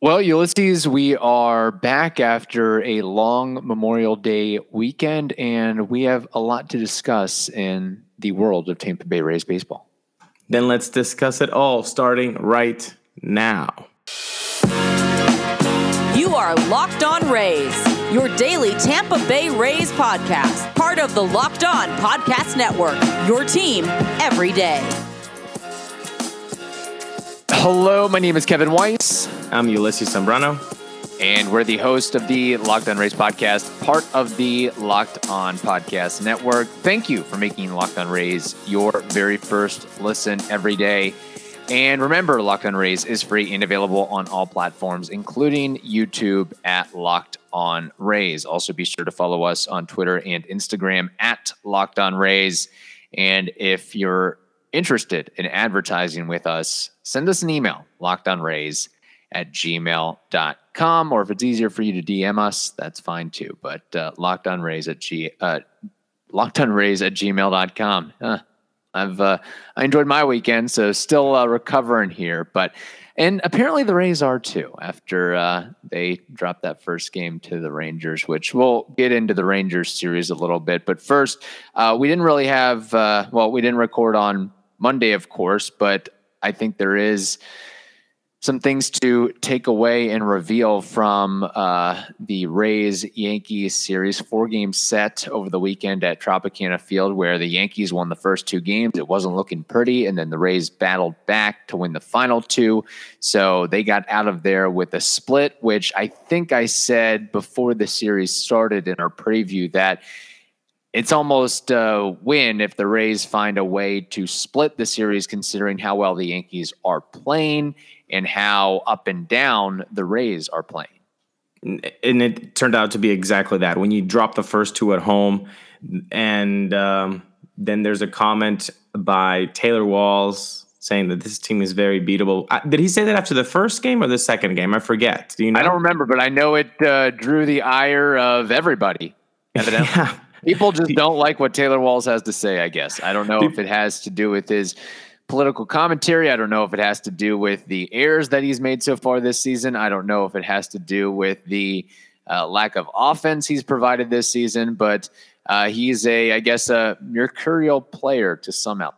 Well, Ulysses, we are back after a long Memorial Day weekend, and we have a lot to discuss in the world of Tampa Bay Rays baseball. Then let's discuss it all starting right now. You are Locked On Rays, your daily Tampa Bay Rays podcast, part of the Locked On Podcast Network, your team every day. Hello, my name is Kevin Weiss. I'm Ulysses Zambrano. And we're the host of the Locked On Rays podcast, part of the Locked On Podcast Network. Thank you for making Locked On Rays your very first listen every day. And remember, Locked On Rays is free and available on all platforms, including YouTube at Locked On Rays. Also, be sure to follow us on Twitter and Instagram at Locked On Rays. And if you're interested in advertising with us, send us an email, lockedonrays at gmail.com. Or if it's easier for you to DM us, that's fine too. But uh, at g uh, lockedonrays at gmail.com. Uh, I've uh, I enjoyed my weekend, so still uh, recovering here. But and apparently the Rays are too after uh, they dropped that first game to the Rangers, which we'll get into the Rangers series a little bit. But first, uh, we didn't really have uh, well, we didn't record on Monday, of course, but I think there is some things to take away and reveal from uh, the Rays Yankees series, four game set over the weekend at Tropicana Field, where the Yankees won the first two games. It wasn't looking pretty, and then the Rays battled back to win the final two. So they got out of there with a split, which I think I said before the series started in our preview that it's almost a win if the Rays find a way to split the series, considering how well the Yankees are playing and how up and down the Rays are playing. And it turned out to be exactly that. When you drop the first two at home, and um, then there's a comment by Taylor Walls saying that this team is very beatable. Uh, did he say that after the first game or the second game? I forget. Do you know? I don't remember, but I know it uh, drew the ire of everybody. Evidently. yeah. People just don't like what Taylor Walls has to say, I guess. I don't know if it has to do with his political commentary. I don't know if it has to do with the errors that he's made so far this season. I don't know if it has to do with the uh, lack of offense he's provided this season, but uh, he's a, I guess, a mercurial player to some out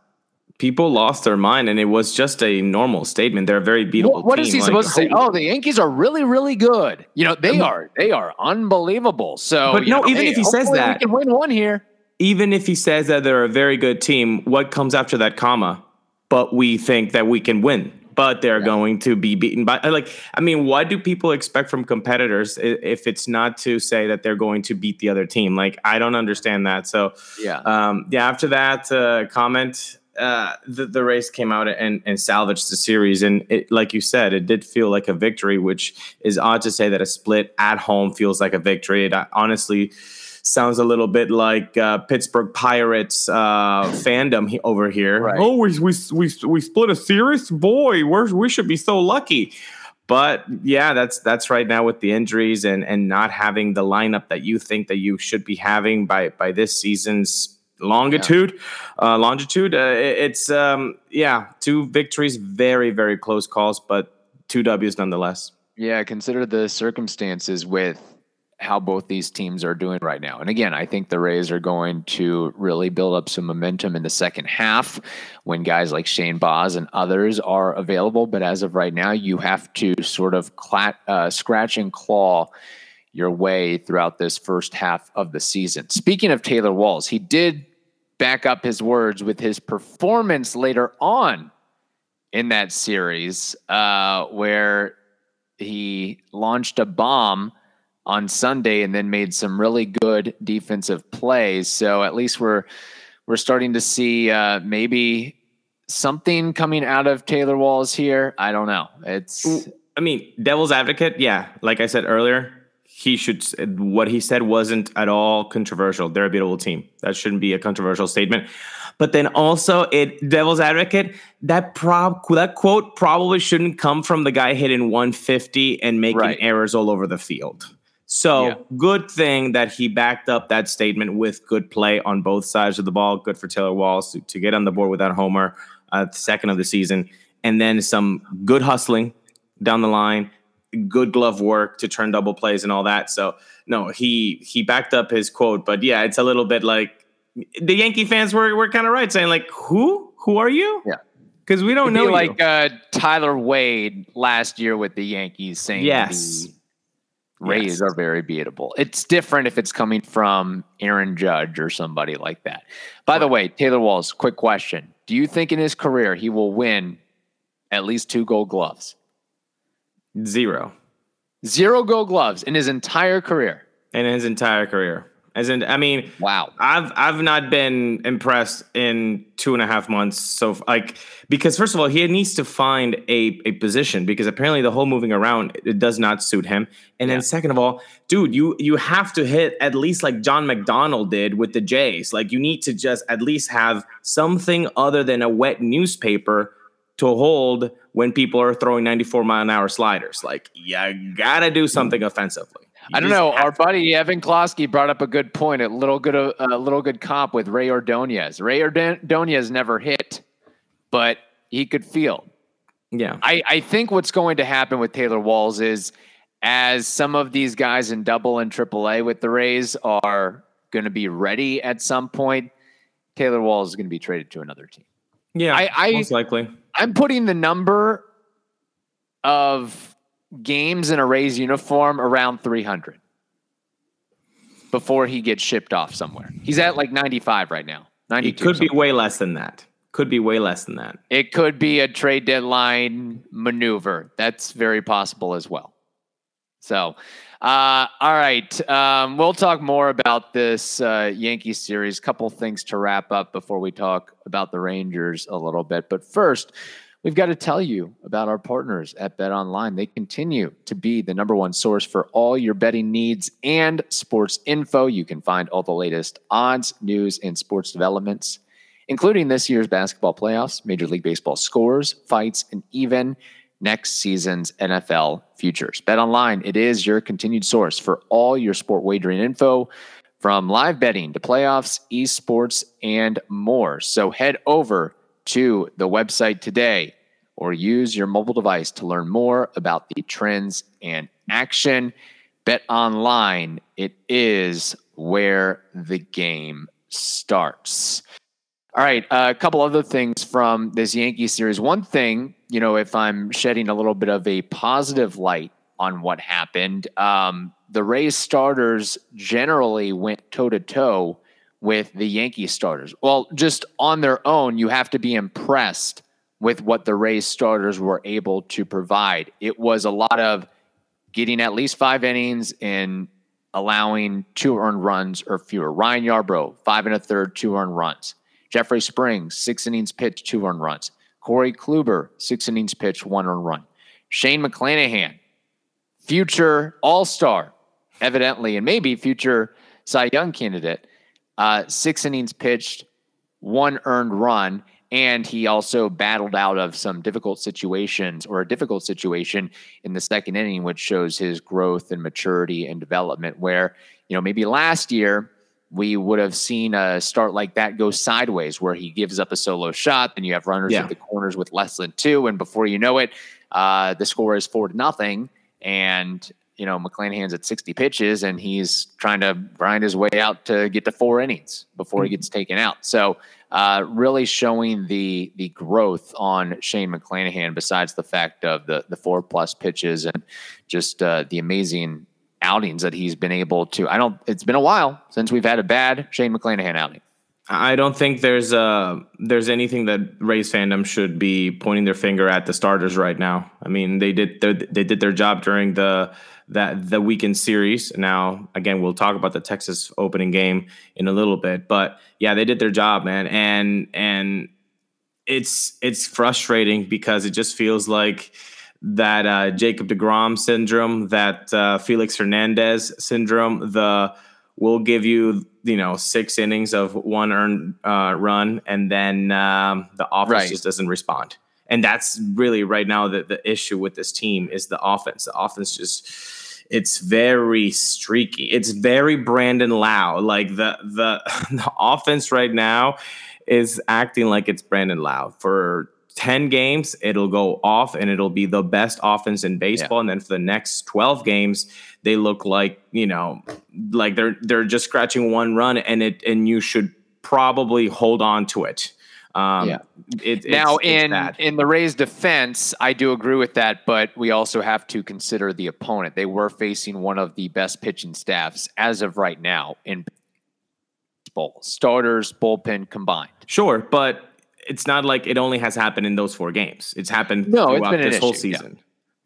people lost their mind, and it was just a normal statement. They're a very beatable. What, what is he like, supposed to say? Oh, the Yankees are really, really good. You know, they are. They are unbelievable. So, but no, know, even hey, if he says that, we can win one here. Even if he says that they're a very good team, what comes after that comma? But we think that we can win. But they're yeah. going to be beaten by like. I mean, what do people expect from competitors if it's not to say that they're going to beat the other team? Like, I don't understand that. So, yeah, um, yeah. After that uh, comment, uh, the, the Rays came out and, and salvaged the series. And it, like you said, it did feel like a victory, which is odd to say that a split at home feels like a victory. It uh, honestly sounds a little bit like uh, Pittsburgh Pirates uh, fandom over here. Right. Oh, we, we, we, we split a series? Boy, we we should be so lucky. But yeah, that's that's right now with the injuries and and not having the lineup that you think that you should be having by by this season's longitude yeah. uh, longitude uh, it's um yeah two victories very very close calls but two w's nonetheless. Yeah consider the circumstances with how both these teams are doing right now. And again i think the rays are going to really build up some momentum in the second half when guys like shane baz and others are available. But as of right now you have to sort of clat, uh, scratch and claw your way throughout this first half of the season. Speaking of Taylor Walls, he did back up his words with his performance later on in that series, uh, where he launched a bomb on Sunday and then made some really good defensive plays. So at least we're we're starting to see uh, maybe something coming out of Taylor Walls here. I don't know. It's I mean, devil's advocate, yeah. Like I said earlier, he should what he said wasn't at all controversial. They're a beautiful team. That shouldn't be a controversial statement. But then also, it devil's advocate that prob that quote probably shouldn't come from the guy hitting 150 and making right. errors all over the field. So yeah. good thing that he backed up that statement with good play on both sides of the ball. Good for Taylor Walls to, to get on the board with that homer, uh, second of the season, and then some good hustling down the line good glove work to turn double plays and all that. So no, he he backed up his quote. But yeah, it's a little bit like the Yankee fans were were kind of right saying like, who who are you? Yeah. Because we don't know. like uh, Tyler Wade last year with the Yankees saying yes. Rays yes. are very beatable. It's different if it's coming from Aaron Judge or somebody like that. By right. the way, Taylor Walls, quick question. Do you think in his career he will win at least two gold gloves? Zero. Zero gold gloves in his entire career. In his entire career. As in, I mean, wow. I've I've not been impressed in two and a half months. So like, because first of all, he needs to find a a position because apparently the whole moving around it does not suit him. And yeah. then second of all, dude, you you have to hit at least like John McDonald did with the Jays. Like you need to just at least have something other than a wet newspaper to hold when people are throwing 94 mile an hour sliders. Like you gotta do something offensively. I don't know. Our buddy Evan Klosky brought up a good point. A little good, a uh, little good comp with Rey Ordonez. Rey Ordonez never hit, but he could feel. Yeah. I, I think what's going to happen with Taylor Walls is as some of these guys in double and triple A with the Rays are going to be ready at some point, Taylor Walls is going to be traded to another team. Yeah, I, I most likely. I'm putting the number of games in a Rays uniform around 300 before he gets shipped off somewhere. He's at like 95 right now. 92. It could be way less than that. Could be way less than that. It could be a trade deadline maneuver. That's very possible as well. So, uh, all right. Um, we'll talk more about this uh, Yankee series. A couple things to wrap up before we talk about the Rangers a little bit. But first, We've got to tell you about our partners at Bet Online. They continue to be the number one source for all your betting needs and sports info. You can find all the latest odds, news, and sports developments, including this year's basketball playoffs, Major League Baseball scores, fights, and even next season's NFL futures. Bet Online, it is your continued source for all your sport wagering info from live betting to playoffs, esports, and more. So head over to the website today or use your mobile device to learn more about the trends and action. Bet online, it is where the game starts. All right, uh, a couple other things from this Yankee series. One thing, you know, if I'm shedding a little bit of a positive light on what happened, um, the Rays starters generally went toe to toe with the Yankee starters. Well, just on their own, you have to be impressed with what the Rays starters were able to provide. It was a lot of getting at least five innings and allowing two earned runs or fewer. Ryan Yarbrough, five and a third, two earned runs. Jeffrey Springs, six innings pitched, two earned runs. Corey Kluber, six innings pitched, one earned run. Shane McClanahan, future All Star, evidently, and maybe future Cy Young candidate, uh, six innings pitched, one earned run. And he also battled out of some difficult situations or a difficult situation in the second inning, which shows his growth and maturity and development. Where, you know, maybe last year we would have seen a start like that go sideways where he gives up a solo shot, and you have runners yeah. at the corners with less than two. And before you know it, uh, the score is four to nothing. And you know, McClanahan's at 60 pitches and he's trying to grind his way out to get to four innings before he mm-hmm. gets taken out. So, uh, really showing the the growth on Shane McClanahan, besides the fact of the the four plus pitches and just uh, the amazing outings that he's been able to. I don't. It's been a while since we've had a bad Shane McClanahan outing. I don't think there's uh there's anything that Rays fandom should be pointing their finger at the starters right now. I mean, they did their, they did their job during the that the weekend series. Now, again, we'll talk about the Texas opening game in a little bit, but yeah, they did their job, man, and and it's it's frustrating because it just feels like that uh, Jacob Degrom syndrome, that uh, Felix Hernandez syndrome. The we'll give you you know six innings of one earned uh, run, and then um, the offense right. just doesn't respond. And that's really right now the, the issue with this team is the offense. The offense just it's very streaky. It's very Brandon Lowe. Like the the the offense right now is acting like it's Brandon Lowe for 10 games, it'll go off and it'll be the best offense in baseball. Yeah. And then for the next 12 games, they look like, you know, like they're they're just scratching one run and it and you should probably hold on to it. Um, yeah. It, now, it's, in it's in the Rays' defense, I do agree with that, but we also have to consider the opponent. They were facing one of the best pitching staffs as of right now in bowl starters, bullpen combined. Sure, but it's not like it only has happened in those four games. It's happened no, throughout this whole season.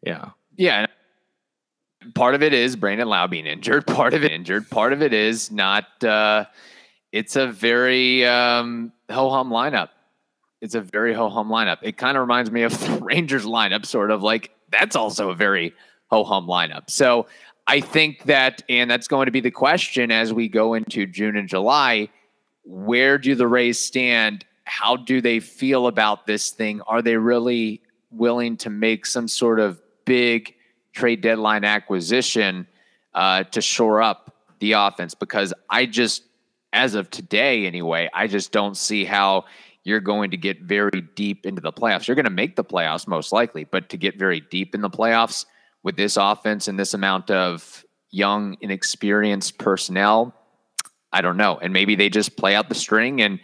Yeah. Yeah. yeah. Part of it is Brandon Lowe being injured. Part of it injured. Part of it is not. Uh, it's a very um, ho hum lineup. It's a very ho hum lineup. It kind of reminds me of the Rangers lineup, sort of like that's also a very ho hum lineup. So I think that, and that's going to be the question as we go into June and July. Where do the Rays stand? How do they feel about this thing? Are they really willing to make some sort of big trade deadline acquisition uh, to shore up the offense? Because I just, as of today anyway, I just don't see how you're going to get very deep into the playoffs. You're going to make the playoffs most likely, but to get very deep in the playoffs with this offense and this amount of young, inexperienced personnel, I don't know. And maybe they just play out the string and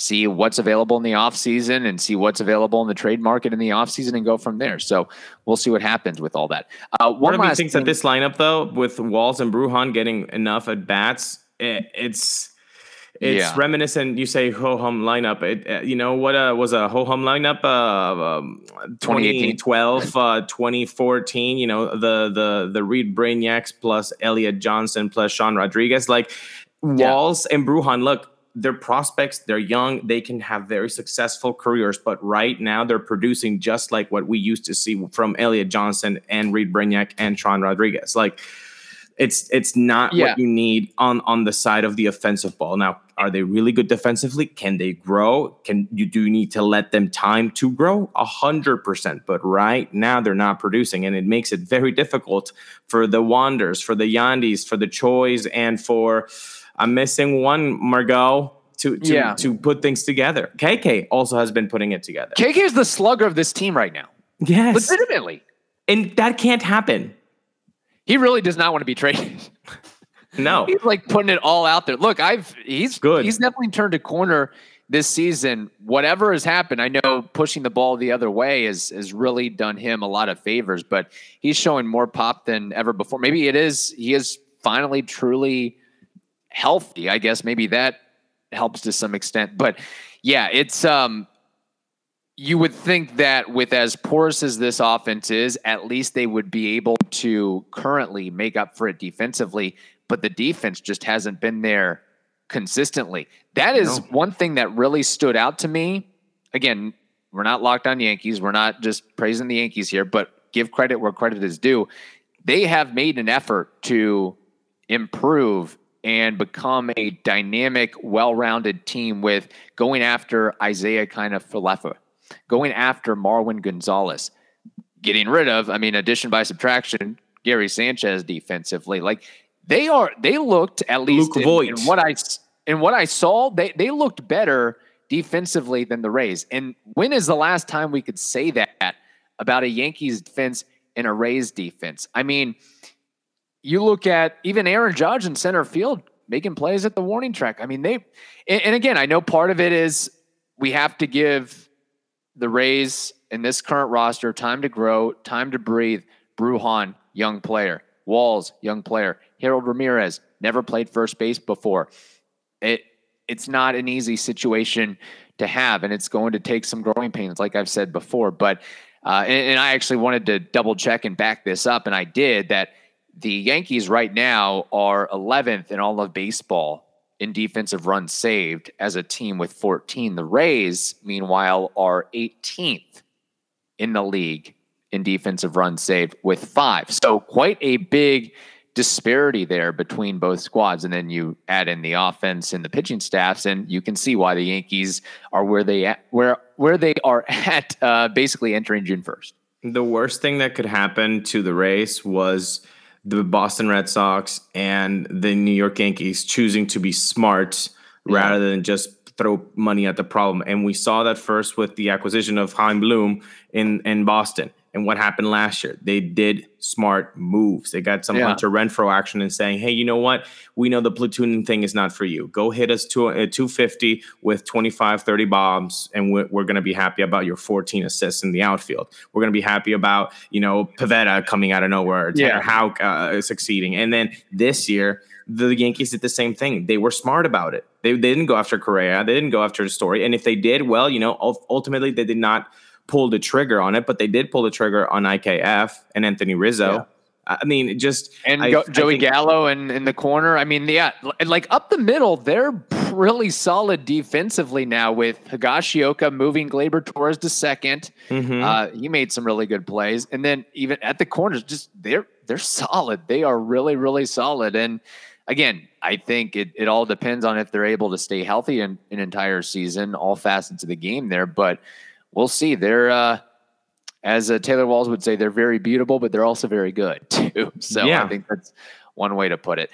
see what's available in the offseason and see what's available in the trade market in the offseason and go from there. So we'll see what happens with all that. Uh, one, of the things thing- that this lineup, though, with Walls and Brujan getting enough at bats, it, it's it's yeah. reminiscent. You say ho hum lineup. It, uh, you know what uh, was a ho hum lineup? Uh, um, 2012, uh, 2014. You know the the the Reid Brignacs plus Elliot Johnson plus Sean Rodriguez. Like Walls yeah. and Brujan. Look, they're prospects. They're young. They can have very successful careers. But right now, they're producing just like what we used to see from Elliot Johnson and Reid Brignac and Sean Rodriguez. Like it's it's not yeah. what you need on on the side of the offensive ball. Now, are they really good defensively? Can they grow? Can you do you need to let them time to grow? A hundred percent. But right now they're not producing, and it makes it very difficult for the Wanders, for the Yandys, for the Chois, and for I'm missing one Margot to to, yeah. to put things together. KK also has been putting it together. KK is the slugger of this team right now. Yes, legitimately, and that can't happen. He really does not want to be traded. No, he's like putting it all out there. Look, I've he's good. He's definitely turned a corner this season. Whatever has happened, I know pushing the ball the other way has has really done him a lot of favors. But he's showing more pop than ever before. Maybe it is he is finally truly healthy. I guess maybe that helps to some extent. But yeah, it's um you would think that with as porous as this offense is, at least they would be able to currently make up for it defensively but the defense just hasn't been there consistently. That is no. one thing that really stood out to me. Again, we're not locked on Yankees. We're not just praising the Yankees here, but give credit where credit is due. They have made an effort to improve and become a dynamic, well-rounded team with going after Isiah Kiner-Falefa, going after Marwin Gonzalez, getting rid of, I mean, addition by subtraction, Gary Sanchez defensively. Like they are they looked at least in, in, what I in what I saw, they they looked better defensively than the Rays. And when is the last time we could say that about a Yankees defense and a Rays defense? I mean, you look at even Aaron Judge in center field making plays at the warning track. I mean, they and, again, I know part of it is we have to give the Rays in this current roster time to grow, time to breathe. Brujan, young player. Walls, young player. Harold Ramirez never played first base before. It it's not an easy situation to have, and it's going to take some growing pains, like I've said before. But uh, and, and I actually wanted to double check and back this up, and I did. That the Yankees right now are 11th in all of baseball in defensive runs saved as a team with 14. The Rays, meanwhile, are 18th in the league in defensive runs saved with five. So quite a big disparity there between both squads. And then you add in the offense and the pitching staffs, and you can see why the Yankees are where they at, where where they are at uh, basically entering June first. The worst thing that could happen to the race was the Boston Red Sox and the New York Yankees choosing to be smart yeah. rather than just throw money at the problem. And we saw that first with the acquisition of Chaim Bloom in, in Boston. And what happened last year? They did smart moves. They got some Yeah. Hunter Renfroe action and saying, hey, you know what? We know the platooning thing is not for you. Go hit us to uh, 250 with 25, 30 bombs, and we're, we're going to be happy about your 14 assists in the outfield. We're going to be happy about, you know, Pivetta coming out of nowhere, Tanner Yeah. Houck uh, succeeding. And then this year, the Yankees did the same thing. They were smart about it. They, they didn't go after Correa. They didn't go after the story. And if they did, well, you know, ultimately they did not pull the trigger on it, but they did pull the trigger on IKF and Anthony Rizzo. Yeah. I mean, just and I- Joey Gallo in, in the corner. I mean, yeah, like up the middle, they're really solid defensively now with Higashioka moving Gleyber Torres to 2nd Mhm. Uh, he made some really good plays, and then even at the corners, just they're they're solid. They are really really solid. And again, I think it, it all depends on if they're able to stay healthy in an entire season, all facets of the game there. But we'll see. They're uh, as uh, Taylor Walls would say, they're very beautiful, but they're also very good too. So Yeah. I think that's one way to put it.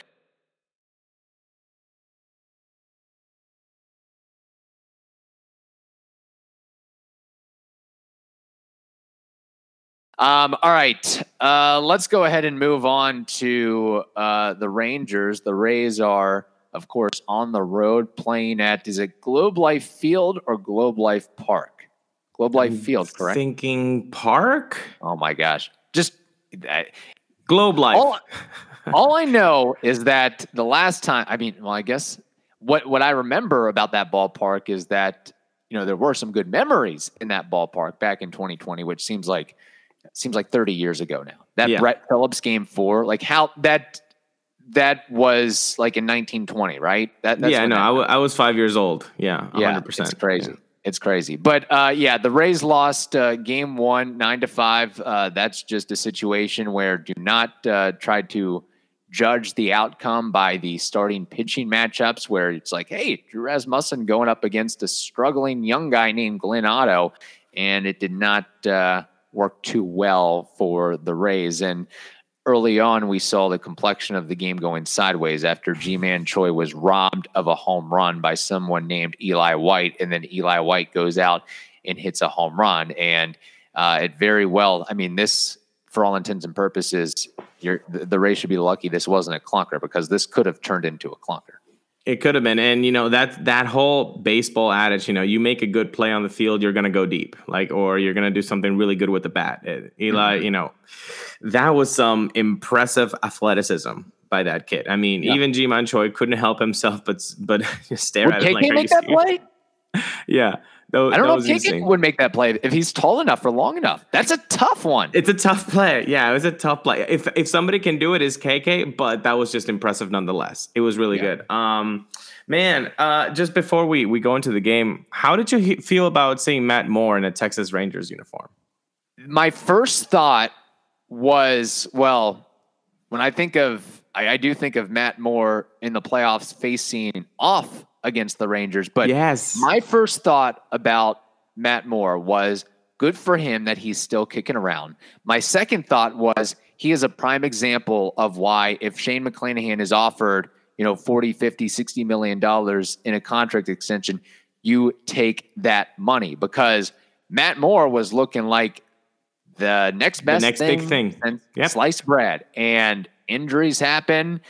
Um, all right, uh, let's go ahead and move on to uh, the Rangers. The Rays are, of course, on the road playing at is it Globe Life Field or Globe Life Park? Globe Life Field, correct? Thinking Park, Oh my gosh. Just I, Globe Life. all, all I know is that the last time, I mean, well, I guess what, what I remember about that ballpark is that, you know, there were some good memories in that ballpark back in 2020, which seems like, seems like 30 years ago now. That Yeah. Brett Phillips game four, like how that, that was like in 1920, right? That, that's yeah, no, that I, w- I was five years old. Yeah, yeah, 100%. it's crazy. It's crazy. But uh, yeah, the Rays lost uh, game one, nine to five. Uh, that's just a situation where do not uh, try to judge the outcome by the starting pitching matchups where it's like, hey, Drew Rasmussen going up against a struggling young guy named Glenn Otto. And it did not uh, work too well for the Rays. And early on, we saw the complexion of the game going sideways after Ji-Man Choi was robbed of a home run by someone named Eli White. And then Eli White goes out and hits a home run. And uh, it very well, I mean, this, for all intents and purposes, the, the Rays should be lucky this wasn't a clunker because this could have turned into a clunker. It could have been, and you know that that whole baseball adage. You know, you make a good play on the field, you're gonna go deep, like, or you're gonna do something really good with the bat. Uh, Eli, you know, that was some impressive athleticism by that kid. I mean, Yeah. even Ji-Man Choi couldn't help himself, but but stare Would at it KK like, are make that play? Yeah, I don't know if insane. would make that play if he's tall enough or long enough. That's a tough one. It's a tough play. Yeah, it was a tough play. If if somebody can do it, is KK, but that was just impressive nonetheless. It was really Yeah. good. Um, man, uh, just before we we go into the game, how did you he- feel about seeing Matt Moore in a Texas Rangers uniform? my first thought was, well, when I think of, I, I do think of Matt Moore in the playoffs facing off against the Rangers. But yes, my first thought about Matt Moore was good for him that he's still kicking around. My second thought was he is a prime example of why if Shane McClanahan is offered, you know, 40, 50, 60 million dollars in a contract extension, you take that money because Matt Moore was looking like the next best next big thing. and Yep. sliced bread and injuries happen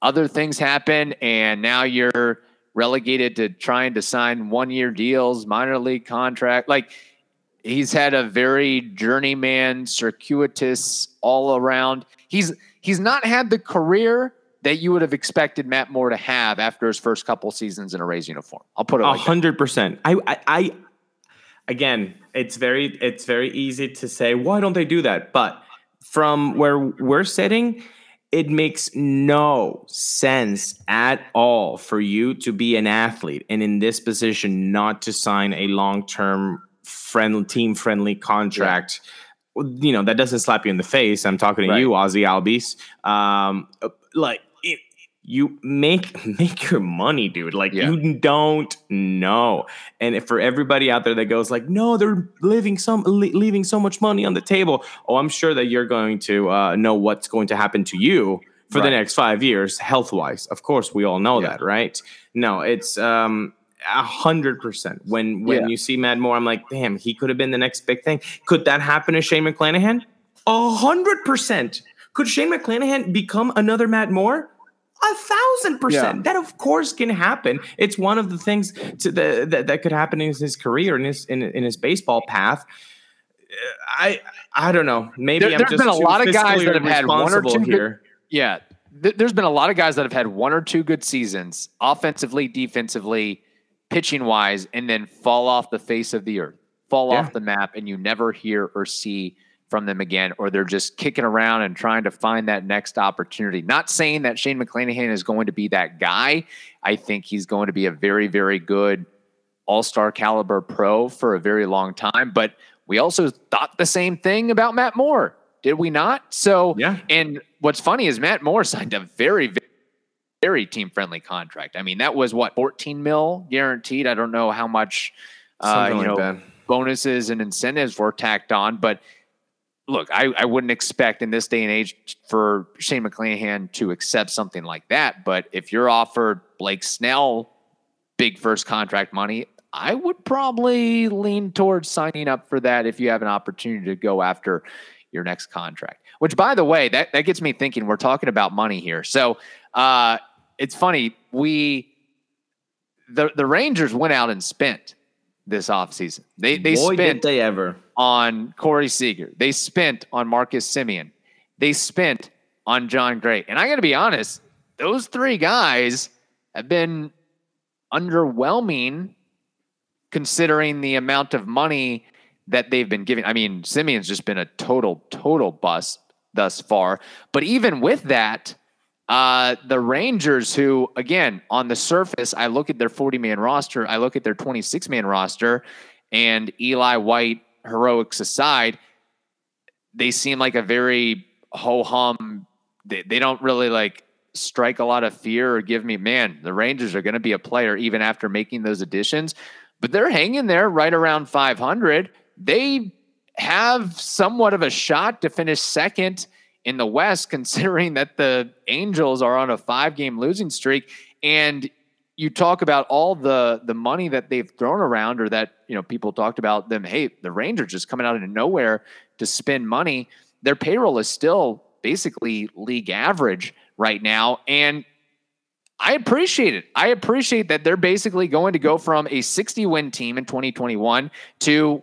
other things happen and now you're relegated to trying to sign one year deals minor league contract like he's had a very journeyman circuitous all around he's he's not had the career that you would have expected Matt Moore to have after his first couple seasons in a Rays uniform. I'll put it A hundred percent. I, I, I, again, it's very, it's very easy to say, why don't they do that? But from where we're sitting, it makes no sense at all for you to be an athlete and in this position not to sign a long-term friendly, team-friendly contract. You know that doesn't slap you in the face. I'm talking to Right. you, Ozzie Albies. Um, like you make make your money, dude. Like Yeah. you don't know. And if for everybody out there that goes like, no, they're leaving some leaving so much money on the table. Oh, I'm sure that you're going to uh, know what's going to happen to you for the next five years, health wise. Of course, we all know Yeah. that, right? No, it's um, a hundred percent. When when Yeah. you see Matt Moore, I'm like, damn, he could have been the next big thing. Could that happen to Shane McClanahan? A hundred percent. Could Shane McClanahan become another Matt Moore? A thousand percent. That of course can happen. It's one of the things to the that, that could happen in his career in his in, in his baseball path. Uh, I I don't know. Maybe There- just been a lot of guys that have had one or two good- here. Yeah. Th- there's been a lot of guys that have had one or two good seasons, offensively, defensively, pitching wise, and then fall off the face of the earth, fall Yeah. off the map, and you never hear or see from them again, or they're just kicking around and trying to find that next opportunity. Not saying that Shane McClanahan is going to be that guy. I think he's going to be a very, very good all star caliber pro for a very long time. But we also thought the same thing about Matt Moore, did we not? So, Yeah. and what's funny is Matt Moore signed a very, very, very team friendly contract. I mean, that was what, 14 mil guaranteed? I don't know how much, uh, you know, bonuses and incentives were tacked on. But look, I, I wouldn't expect in this day and age for Shane McClanahan to accept something like that. But if you're offered Blake Snell big first contract money, I would probably lean towards signing up for that if you have an opportunity to go after your next contract. Which, by the way, that, that gets me thinking. We're talking about money here, so uh, it's funny. We the the Rangers went out and spent this offseason. They they Boy, spent they ever. on Corey Seager. They spent on Marcus Semien. They spent on Jon Gray. And I got to be honest, those three guys have been underwhelming considering the amount of money that they've been giving. I mean, Semien's just been a total, total bust thus far. But even with that, uh, the Rangers, who, again, on the surface, I look at their 40 man roster, I look at their 26 man roster, and Eli White heroics aside, they seem like a very ho hum. They, they don't really like strike a lot of fear or give me, man, the Rangers are going to be a player even after making those additions, but they're hanging there right around 500. They have somewhat of a shot to finish second in the West, considering that the Angels are on a five game losing streak. And you talk about all the the money that they've thrown around or that you know people talked about them hey the rangers just coming out of nowhere to spend money. Their payroll is still basically league average right now. And i appreciate it. I appreciate that they're basically going to go from a 60 win team in 2021 to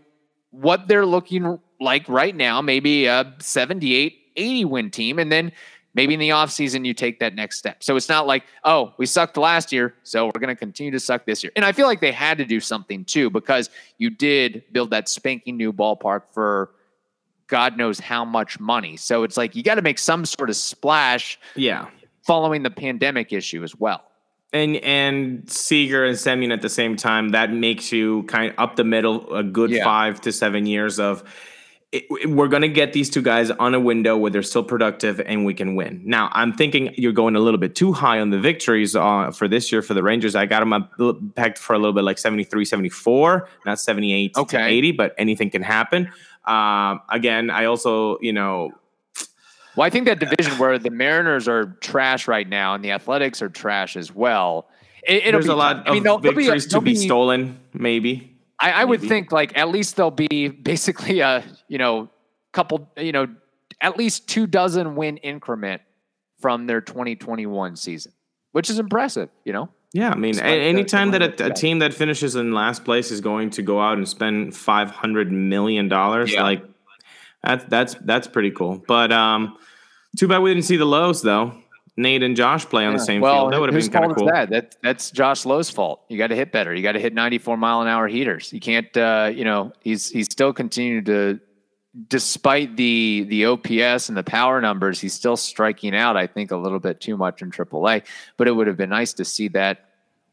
what they're looking like right now maybe a 78 80 win team and then maybe in the offseason you take that next step. So it's not like, oh, we sucked last year, so we're going to continue to suck this year. And I feel like they had to do something too because you did build that spanking new ballpark for God knows how much money. So it's like you got to make some sort of splash Yeah. following the pandemic issue as well. And and Seager and Semien at the same time, that makes you kind of up the middle a good Yeah. five to seven years of it, we're going to get these two guys on a window where they're still productive and we can win. Now, I'm thinking you're going a little bit too high on the victories uh, for this year for the Rangers. I got them up pegged for a little bit like 73, 74, not 78 to Okay. 80, but anything can happen. Um, again, I also, you know, Well, I think that division where the Mariners are trash right now and the Athletics are trash as well. It, it'll there's be a lot of I mean, there'll- there'll be- victories to be be- stolen, maybe. I, I would think like at least there'll be basically a you know couple you know at least two dozen win increment from their 2021 season, which is impressive. You know, Yeah, I mean, a- Despite the- anytime that a, a team that finishes in last place is going to go out and spend five hundred million dollars, Yeah. like that's that's that's pretty cool. But um, too bad we didn't see the lows though. Nate and Josh play on the same well, field. That would have been kind of cool. that? That that's Josh Lowe's fault. You got to hit better. You got to hit 94 mile an hour heaters. You can't. Uh, you know, he's he's still continuing to, despite the the OPS and the power numbers, he's still striking out. I think a little bit too much in AAA. But it would have been nice to see that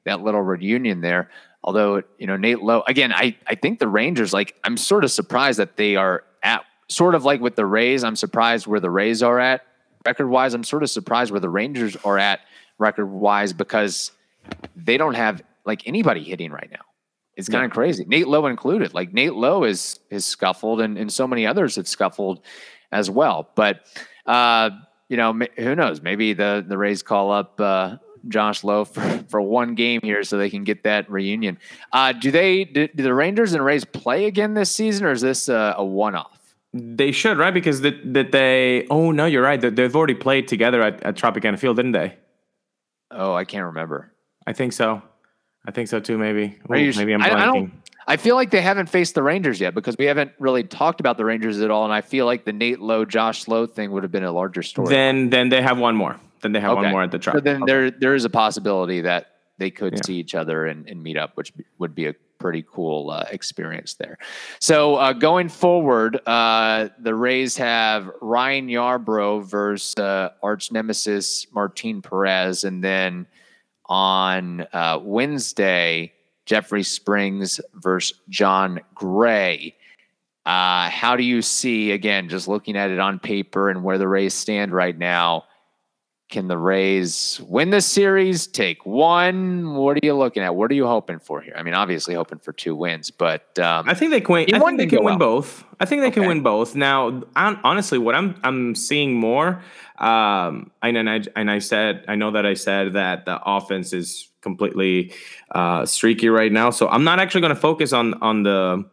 that little reunion there. Although you know Nate Lowe again, I I think the Rangers like I'm sort of surprised that they are at sort of like with the Rays. I'm surprised where the Rays are at record wise. I'm sort of surprised where the Rangers are at record wise because they don't have like anybody hitting right now. It's kind of crazy. Nate Lowe included. Like Nate Lowe is is scuffled, and, and so many others have scuffled as well. But uh, you know, who knows? Maybe the the Rays call up uh, Josh Lowe for, for one game here so they can get that reunion. Uh, do they do, do, the Rangers and Rays play again this season, or is this a, a one off? They should, right? Because that that they. Oh no, you're right. They've already played together at, at Tropicana Field, didn't they? Oh, I can't remember. I think so. I think so too. Maybe. Ooh, maybe I'm blanking. I, I, don't, I feel like they haven't faced the Rangers yet because we haven't really talked about the Rangers at all, and I feel like the Nate Lowe, Josh Lowe thing would have been a larger story. Then, then they have one more. Then they have okay. one more at the Trop. So then okay. there, there is a possibility that they could yeah. see each other and, and meet up, which would be a pretty cool uh, experience there. So uh, going forward, uh, the Rays have Ryan Yarbrough versus uh, arch nemesis Martin Perez, and then on uh, Wednesday, Jeffrey Springs versus Jon Gray. Uh, how do you see again, just looking at it on paper and where the Rays stand right now? Can the Rays win this series? Take one. What are you looking at? What are you hoping for here? I mean, obviously hoping for two wins, but um, I think they can. Win, I think they can win both. I think they okay. can win both. Now, honestly, what I'm I'm seeing more, um, and I and I said I know that I said that the offense is completely uh, streaky right now, so I'm not actually going to focus on on the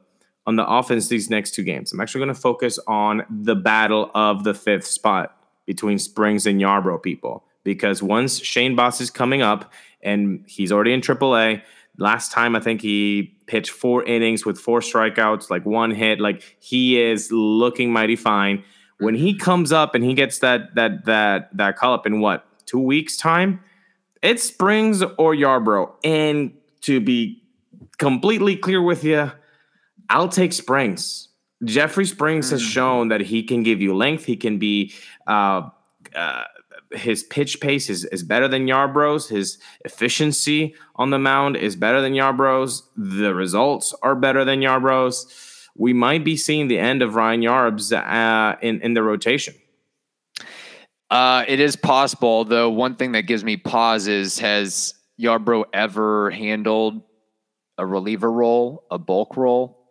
on the offense these next two games. I'm actually going to focus on the battle of the fifth spot between Springs and Yarbrough people because once Shane Baz is coming up and he's already in AAA. Last time I think he pitched four innings with four strikeouts, like one hit. Like he is looking mighty fine. When he comes up and he gets that that that that call up in what two weeks time, it's Springs or Yarbrough. And to be completely clear with you, I'll take Springs. Jeffrey Springs has mm. shown that he can give you length. He can be uh, uh, his pitch pace is, is better than Yarbrough's. His efficiency on the mound is better than Yarbrough's. The results are better than Yarbrough's. We might be seeing the end of Ryan Yarbs uh, in in the rotation. Uh, it is possible, though. One thing that gives me pause is has Yarbrough ever handled a reliever role, a bulk role?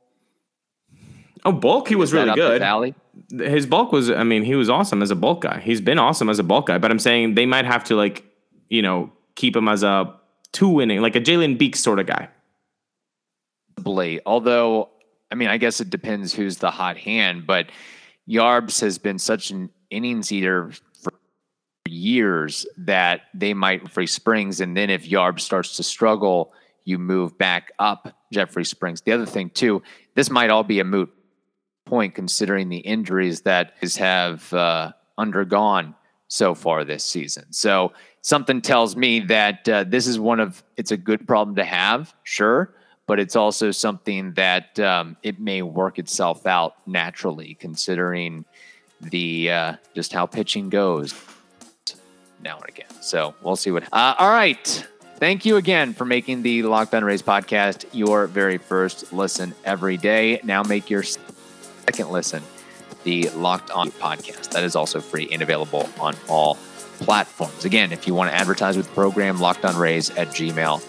Oh, bulk, he was really good. His bulk was, I mean, he was awesome as a bulk guy. He's been awesome as a bulk guy, but I'm saying they might have to like, you know, keep him as a two winning, like a Jalen Beeks sort of guy. Blade. Although, I mean, I guess it depends who's the hot hand, but Yarbs has been such an innings eater for years that they might free Springs, and then if Yarbs starts to struggle, you move back up Jeffrey Springs. The other thing too, this might all be a moot point considering the injuries that is have uh, undergone so far this season. So something tells me that uh, this is one of it's a good problem to have, sure, but it's also something that um, it may work itself out naturally considering the uh, just how pitching goes now and again. So we'll see what. Uh, all right. Thank you again for making the Locked On Rays podcast your very first listen every day. Now make your second listen, the Locked On podcast. That is also free and available on all platforms. Again, if you want to advertise with the program, Locked On Rays at gmail.com.